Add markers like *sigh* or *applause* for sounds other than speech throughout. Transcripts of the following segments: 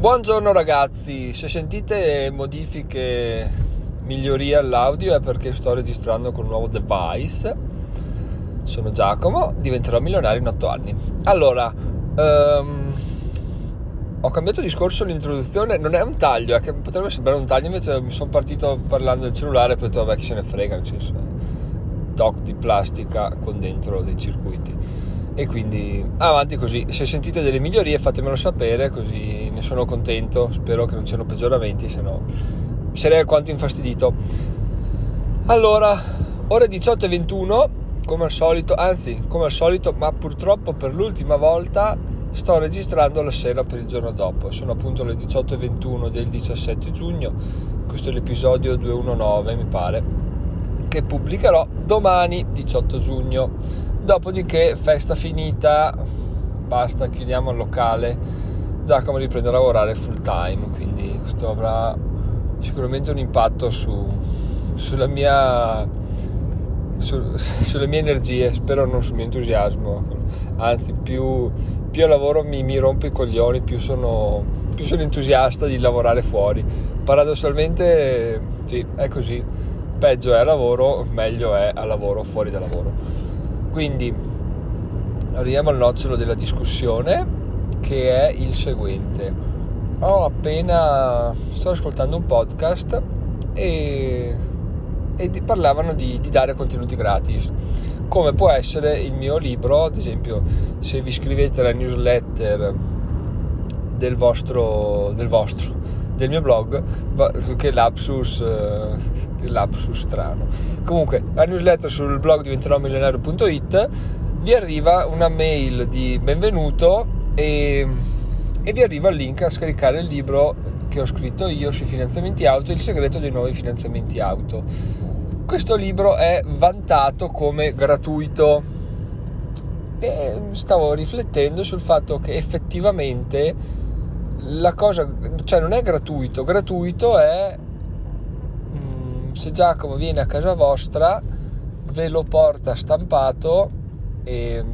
Buongiorno ragazzi, se sentite modifiche, migliorie all'audio è perché sto registrando con un nuovo device. Sono Giacomo, diventerò milionario in 8 anni. Allora, um, ho cambiato discorso l'introduzione, non è un taglio, è potrebbe sembrare un taglio, invece mi sono partito parlando del cellulare e poi ho detto vabbè chi se ne frega, nel senso doc di plastica con dentro dei circuiti e quindi avanti così. Se sentite delle migliorie fatemelo sapere così ne sono contento. Spero che non siano peggioramenti se no sarei alquanto infastidito. Allora ore 18 e 21 come al solito anzi come al solito ma purtroppo per l'ultima volta sto registrando la sera per il giorno dopo. Sono appunto le 18 e 21 del 17 giugno. Questo è l'episodio 219 mi pare che pubblicherò domani 18 giugno Dopodiché, festa finita, basta, chiudiamo il locale. Giacomo riprende a lavorare full time, quindi questo avrà sicuramente un impatto su, sulla mia, su, sulle mie energie, spero non sul mio entusiasmo. Anzi, più, più lavoro mi, mi rompo i coglioni, più sono, più sono entusiasta di lavorare fuori. Paradossalmente, sì, è così. Peggio è a lavoro, meglio è a lavoro fuori da lavoro. Quindi arriviamo al nocciolo della discussione che è il seguente. Ho appena sto ascoltando un podcast e, e parlavano di, di dare contenuti gratis come può essere il mio libro, ad esempio se vi iscrivete alla newsletter del vostro, del vostro del mio blog, che lapsus, eh, lapsus strano. Comunque, la newsletter sul blog diventeròmilionario.it vi arriva una mail di benvenuto e, e vi arriva il link a scaricare il libro che ho scritto io sui finanziamenti auto, il segreto dei nuovi finanziamenti auto. Questo libro è vantato come gratuito e stavo riflettendo sul fatto che effettivamente la cosa, cioè non è gratuito, gratuito è mm, se Giacomo viene a casa vostra, ve lo porta stampato e,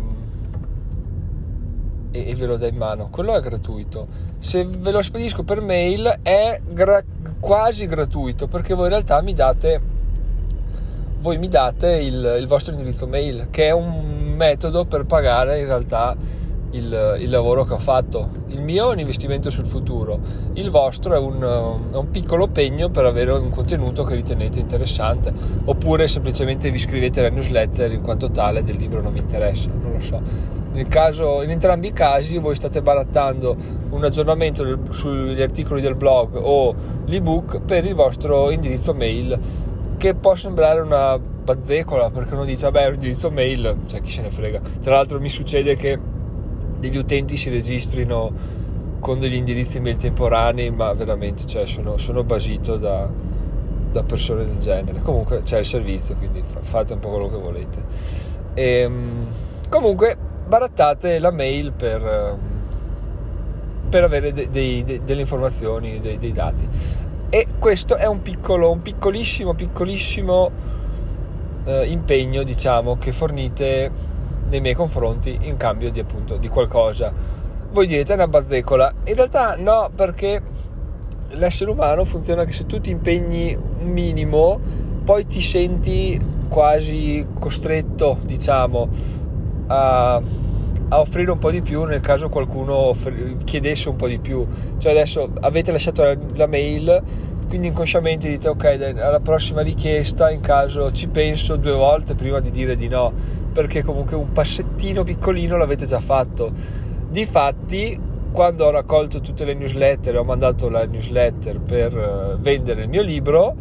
e, e ve lo dà in mano, quello è gratuito. Se ve lo spedisco per mail è gra- quasi gratuito perché voi in realtà mi date voi mi date il, il vostro indirizzo mail che è un metodo per pagare in realtà il, il, lavoro che ho fatto. Il mio è un investimento sul futuro, il vostro è un, è un, piccolo pegno per avere un contenuto che ritenete interessante, oppure semplicemente vi iscrivete alla newsletter in quanto tale del libro non mi interessa, non lo so. Caso, in entrambi i casi voi state barattando un aggiornamento sugli articoli del blog o l'ebook per il vostro indirizzo mail che può sembrare una bazzecola perché uno dice vabbè indirizzo mail cioè chi se ne frega tra l'altro mi succede che degli utenti si registrino con degli indirizzi mail temporanei, ma veramente cioè, sono, sono, basito da, da, persone del genere. Comunque c'è il servizio, quindi fate un po' quello che volete. E, ehm, comunque barattate la mail per, per avere de, de, de, delle informazioni, dei, dati. E questo è un piccolo, un piccolissimo, piccolissimo eh, impegno, diciamo, che fornite nei miei confronti in cambio di appunto di qualcosa. Voi direte è una bazzecola, in realtà no perché l'essere umano funziona che se tu ti impegni un minimo poi ti senti quasi costretto diciamo a, a offrire un po' di più nel caso qualcuno offri, chiedesse un po' di più cioè adesso avete lasciato la, la mail quindi inconsciamente dite ok alla prossima richiesta in caso ci penso due volte prima di dire di no. Perché comunque un passettino piccolino l'avete già fatto. Difatti quando ho raccolto tutte le newsletter e ho mandato la newsletter per eh, vendere il mio libro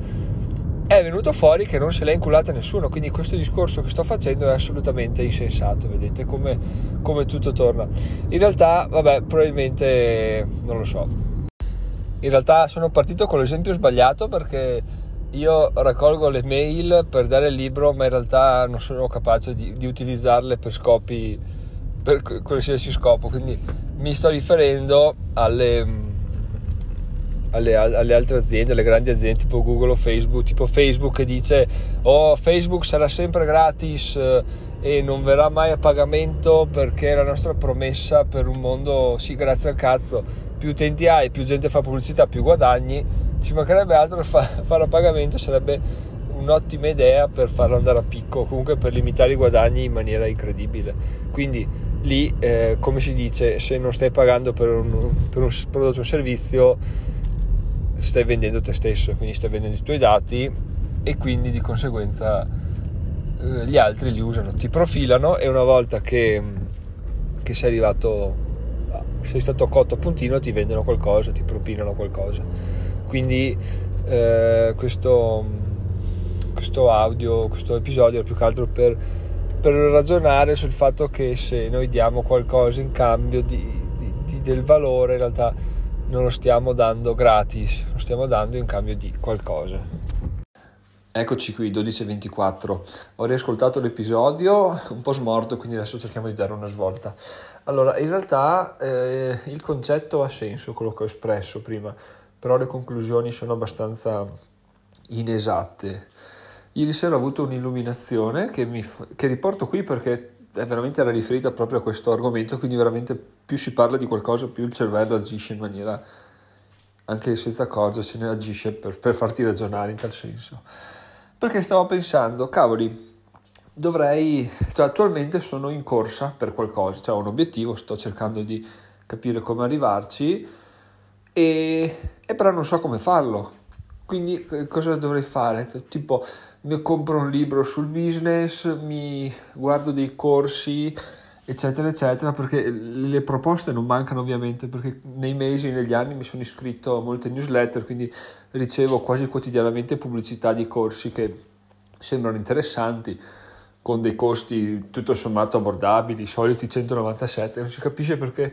è venuto fuori che non se l'è inculata nessuno. Quindi questo discorso che sto facendo è assolutamente insensato vedete come, come tutto torna. In realtà vabbè probabilmente non lo so in realtà sono partito con l'esempio sbagliato perché io raccolgo le mail per dare il libro, ma in realtà non sono capace di, di utilizzarle per scopi, per qualsiasi scopo. Quindi mi sto riferendo alle, alle, alle, altre aziende, alle grandi aziende tipo Google o Facebook, tipo Facebook che dice oh Facebook sarà sempre gratis eh, e non verrà mai a pagamento perché è la nostra promessa per un mondo, sì grazie al cazzo, più utenti hai, più gente fa pubblicità, più guadagni, ci mancherebbe altro fa, fare a pagamento, sarebbe un'ottima idea per farlo andare a picco, comunque per limitare i guadagni in maniera incredibile. Quindi lì, eh, come si dice, se non stai pagando per un, per un prodotto o un servizio, stai vendendo te stesso, quindi stai vendendo i tuoi dati e quindi di conseguenza eh, gli altri li usano, ti profilano e una volta che, che sei arrivato, sei stato cotto a puntino, ti vendono qualcosa, ti propinano qualcosa. Quindi eh, questo, questo audio, questo episodio è più che altro per, per, ragionare sul fatto che se noi diamo qualcosa in cambio di, di, di, del valore, in realtà non lo stiamo dando gratis, lo stiamo dando in cambio di qualcosa. Eccoci qui, 12.24. Ho riascoltato l'episodio, un po' smorto, quindi adesso cerchiamo di dare una svolta. Allora, in realtà eh, il concetto ha senso, quello che ho espresso prima, però le conclusioni sono abbastanza inesatte. Ieri sera ho avuto un'illuminazione che, mi, che riporto qui perché è veramente era riferita proprio a questo argomento, quindi veramente più si parla di qualcosa, più il cervello agisce in maniera, anche senza accorgersene, agisce per, per farti ragionare in tal senso perché stavo pensando, cavoli, dovrei, cioè attualmente sono in corsa per qualcosa, cioè ho un obiettivo, sto cercando di capire come arrivarci e, e però non so come farlo. Quindi cosa dovrei fare? Tipo mi compro un libro sul business, mi guardo dei corsi, eccetera, eccetera, perché le proposte non mancano ovviamente, perché nei mesi, negli anni mi sono iscritto a molte newsletter, quindi ricevo quasi quotidianamente pubblicità di corsi che sembrano interessanti, con dei costi tutto sommato abbordabili, i soliti 197, non si capisce perché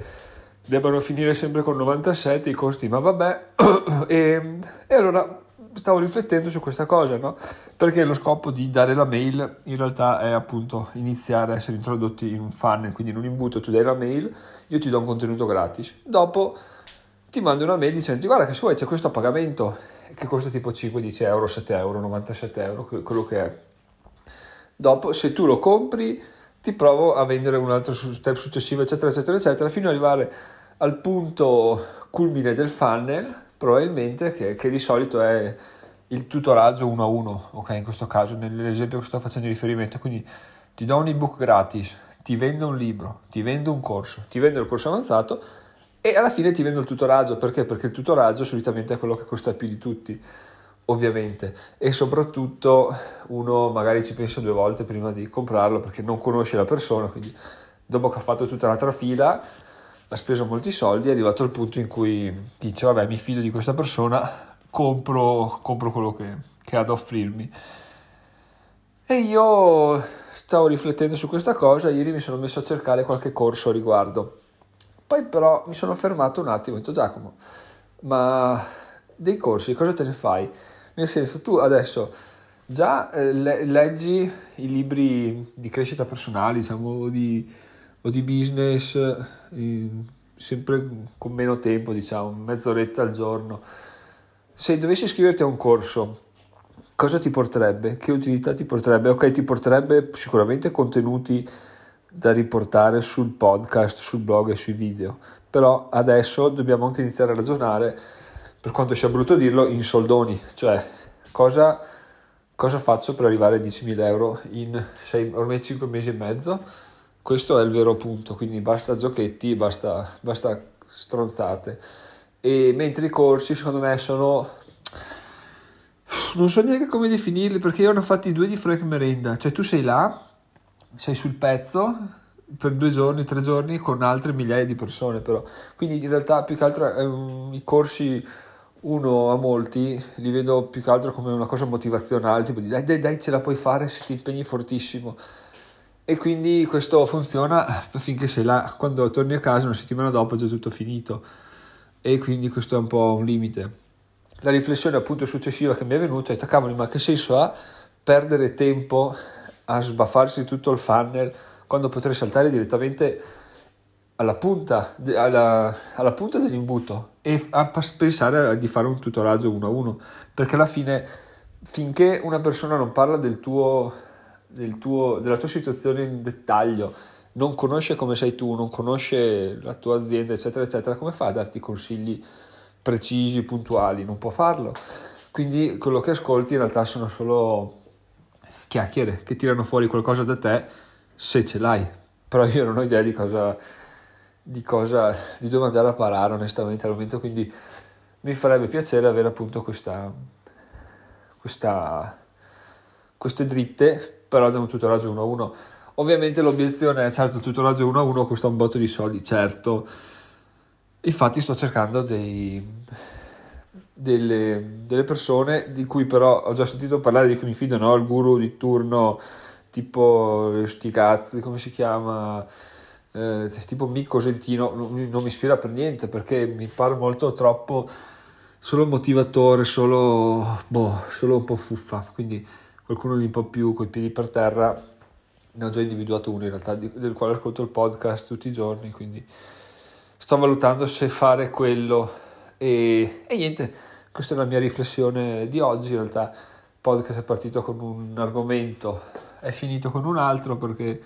debbano finire sempre con 97 i costi, ma vabbè, *clears throat* e, e allora stavo riflettendo su questa cosa, no? Perché lo scopo di dare la mail in realtà è appunto iniziare a essere introdotti in un funnel, quindi in un imbuto tu dai la mail, io ti do un contenuto gratis. Dopo ti mando una mail dicendo guarda che su c'è questo pagamento che costa tipo 5-10 euro, 7 euro, 97 euro, quello che è. Dopo se tu lo compri ti provo a vendere un altro step successivo eccetera eccetera eccetera fino ad arrivare al punto culmine del funnel probabilmente che, che, di solito è il tutoraggio uno a uno, ok? In questo caso, nell'esempio che sto facendo riferimento, quindi ti do un ebook gratis, ti vendo un libro, ti vendo un corso, ti vendo il corso avanzato e alla fine ti vendo il tutoraggio, perché? Perché il tutoraggio solitamente è quello che costa più di tutti, ovviamente, e soprattutto uno magari ci pensa due volte prima di comprarlo perché non conosce la persona, quindi dopo che ha fatto tutta la trafila ha speso molti soldi, è arrivato al punto in cui dice vabbè mi fido di questa persona, compro, compro quello che, che ha da offrirmi. E io stavo riflettendo su questa cosa, ieri mi sono messo a cercare qualche corso a riguardo. Poi però mi sono fermato un attimo e ho detto Giacomo, ma dei corsi cosa te ne fai? Nel senso tu adesso già eh, leggi i libri di crescita personale, diciamo, di o di business sempre con meno tempo, diciamo, mezz'oretta al giorno. Se dovessi iscriverti a un corso, cosa ti porterebbe? Che utilità ti porterebbe? Ok, ti porterebbe sicuramente contenuti da riportare sul podcast, sul blog e sui video, però adesso dobbiamo anche iniziare a ragionare, per quanto sia brutto dirlo, in soldoni, cioè cosa, cosa faccio per arrivare a 10.000 euro in 6, ormai 5 mesi e mezzo? Questo è il vero punto, quindi basta giochetti, basta, basta stronzate. E mentre i corsi secondo me sono non so neanche come definirli perché io ne ho fatti due di Frank Merenda, cioè tu sei là, sei sul pezzo per due giorni, tre giorni con altre migliaia di persone però, quindi in realtà più che altro um, i corsi uno a molti li vedo più che altro come una cosa motivazionale, tipo di dai dai dai ce la puoi fare se ti impegni fortissimo e quindi questo funziona finché sei là, quando torni a casa una settimana dopo è già tutto finito e quindi questo è un po' un limite. La riflessione appunto successiva che mi è venuta è cavoli ma che senso ha perdere tempo a sbaffarsi tutto il funnel quando potrei saltare direttamente alla punta, alla, alla punta dell'imbuto e a pensare di fare un tutoraggio uno a uno perché alla fine finché una persona non parla del tuo del tuo, della tua situazione in dettaglio non conosce come sei tu, non conosce la tua azienda, eccetera, eccetera, come fa a darti consigli precisi, puntuali? Non può farlo. Quindi quello che ascolti in realtà sono solo chiacchiere che tirano fuori qualcosa da te se ce l'hai. Però io non ho idea di cosa, di cosa, di dove andare a parare onestamente al momento, quindi mi farebbe piacere avere appunto questa, questa, queste dritte, però da un tutoraggio 1 a 1 Ovviamente l'obiezione è certo il tutoraggio 1 a 1 costa un botto di soldi, certo. Infatti sto cercando dei, delle, delle, persone di cui però ho già sentito parlare di cui mi fido, no? Il guru di turno tipo sti cazzi, come si chiama? Eh, tipo Mick Cosentino, non, non mi ispira per niente perché mi pare molto troppo solo motivatore, solo, boh, solo un po' fuffa. Quindi qualcuno di un po' più coi piedi per terra ne ho già individuato uno in realtà del quale ascolto il podcast tutti i giorni, quindi sto valutando se fare quello e, e niente, questa è la mia riflessione di oggi, in realtà il podcast è partito con un argomento, è finito con un altro perché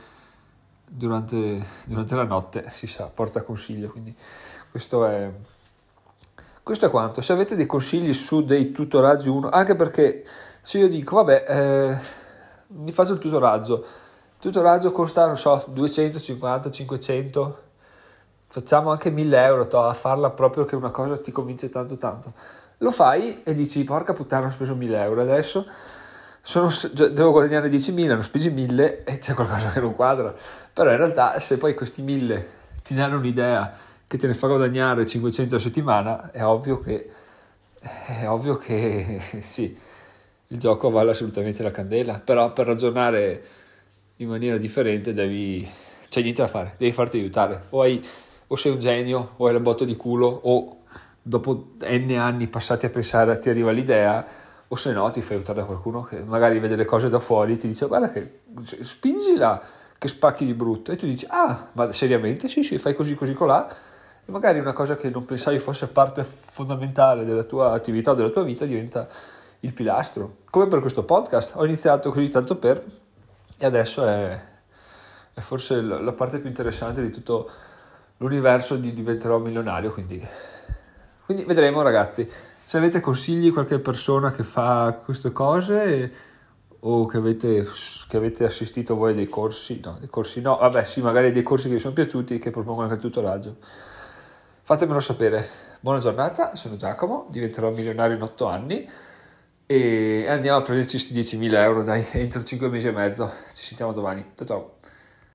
durante, durante la notte si sa, porta consiglio, quindi questo è, questo è quanto. Se avete dei consigli su dei tutoraggi 1, anche perché se io dico, vabbè, eh, mi faccio il tutoraggio, tutoraggio costa, non so, 250, 500, facciamo anche 1000 euro to, a farla proprio che una cosa ti convince tanto tanto. Lo fai e dici, porca puttana, ho speso 1000 euro, adesso sono, devo guadagnare 10.000, non spesi 1000 e c'è qualcosa che non quadra. Però in realtà se poi questi 1000 ti danno un'idea che te ne fa guadagnare 500 a settimana, è ovvio che, è ovvio che *laughs* sì, il gioco vale assolutamente la candela, però per ragionare in maniera differente devi c'è niente da fare, devi farti aiutare. O, hai, o sei un genio, o hai la botta di culo, o dopo n anni passati a pensare ti arriva l'idea, o se no ti fai aiutare da qualcuno che magari vede le cose da fuori e ti dice guarda che spingila che spacchi di brutto. E tu dici ah ma seriamente? Sì sì fai così così colà. E magari una cosa che non pensavi fosse parte fondamentale della tua attività o della tua vita diventa il pilastro come per questo podcast ho iniziato così tanto per e adesso è, è forse la parte più interessante di tutto l'universo di diventerò milionario, quindi, quindi vedremo ragazzi. Se avete consigli, qualche persona che fa queste cose o che avete, che avete assistito voi dei corsi, no, dei corsi no, vabbè sì, magari dei corsi che vi sono piaciuti che propongono anche il tutoraggio, fatemelo sapere. Buona giornata, sono Giacomo, diventerò milionario in 8 anni e andiamo a prenderci questi 10.000 euro dai entro 5 mesi e mezzo. Ci sentiamo domani. Ciao ciao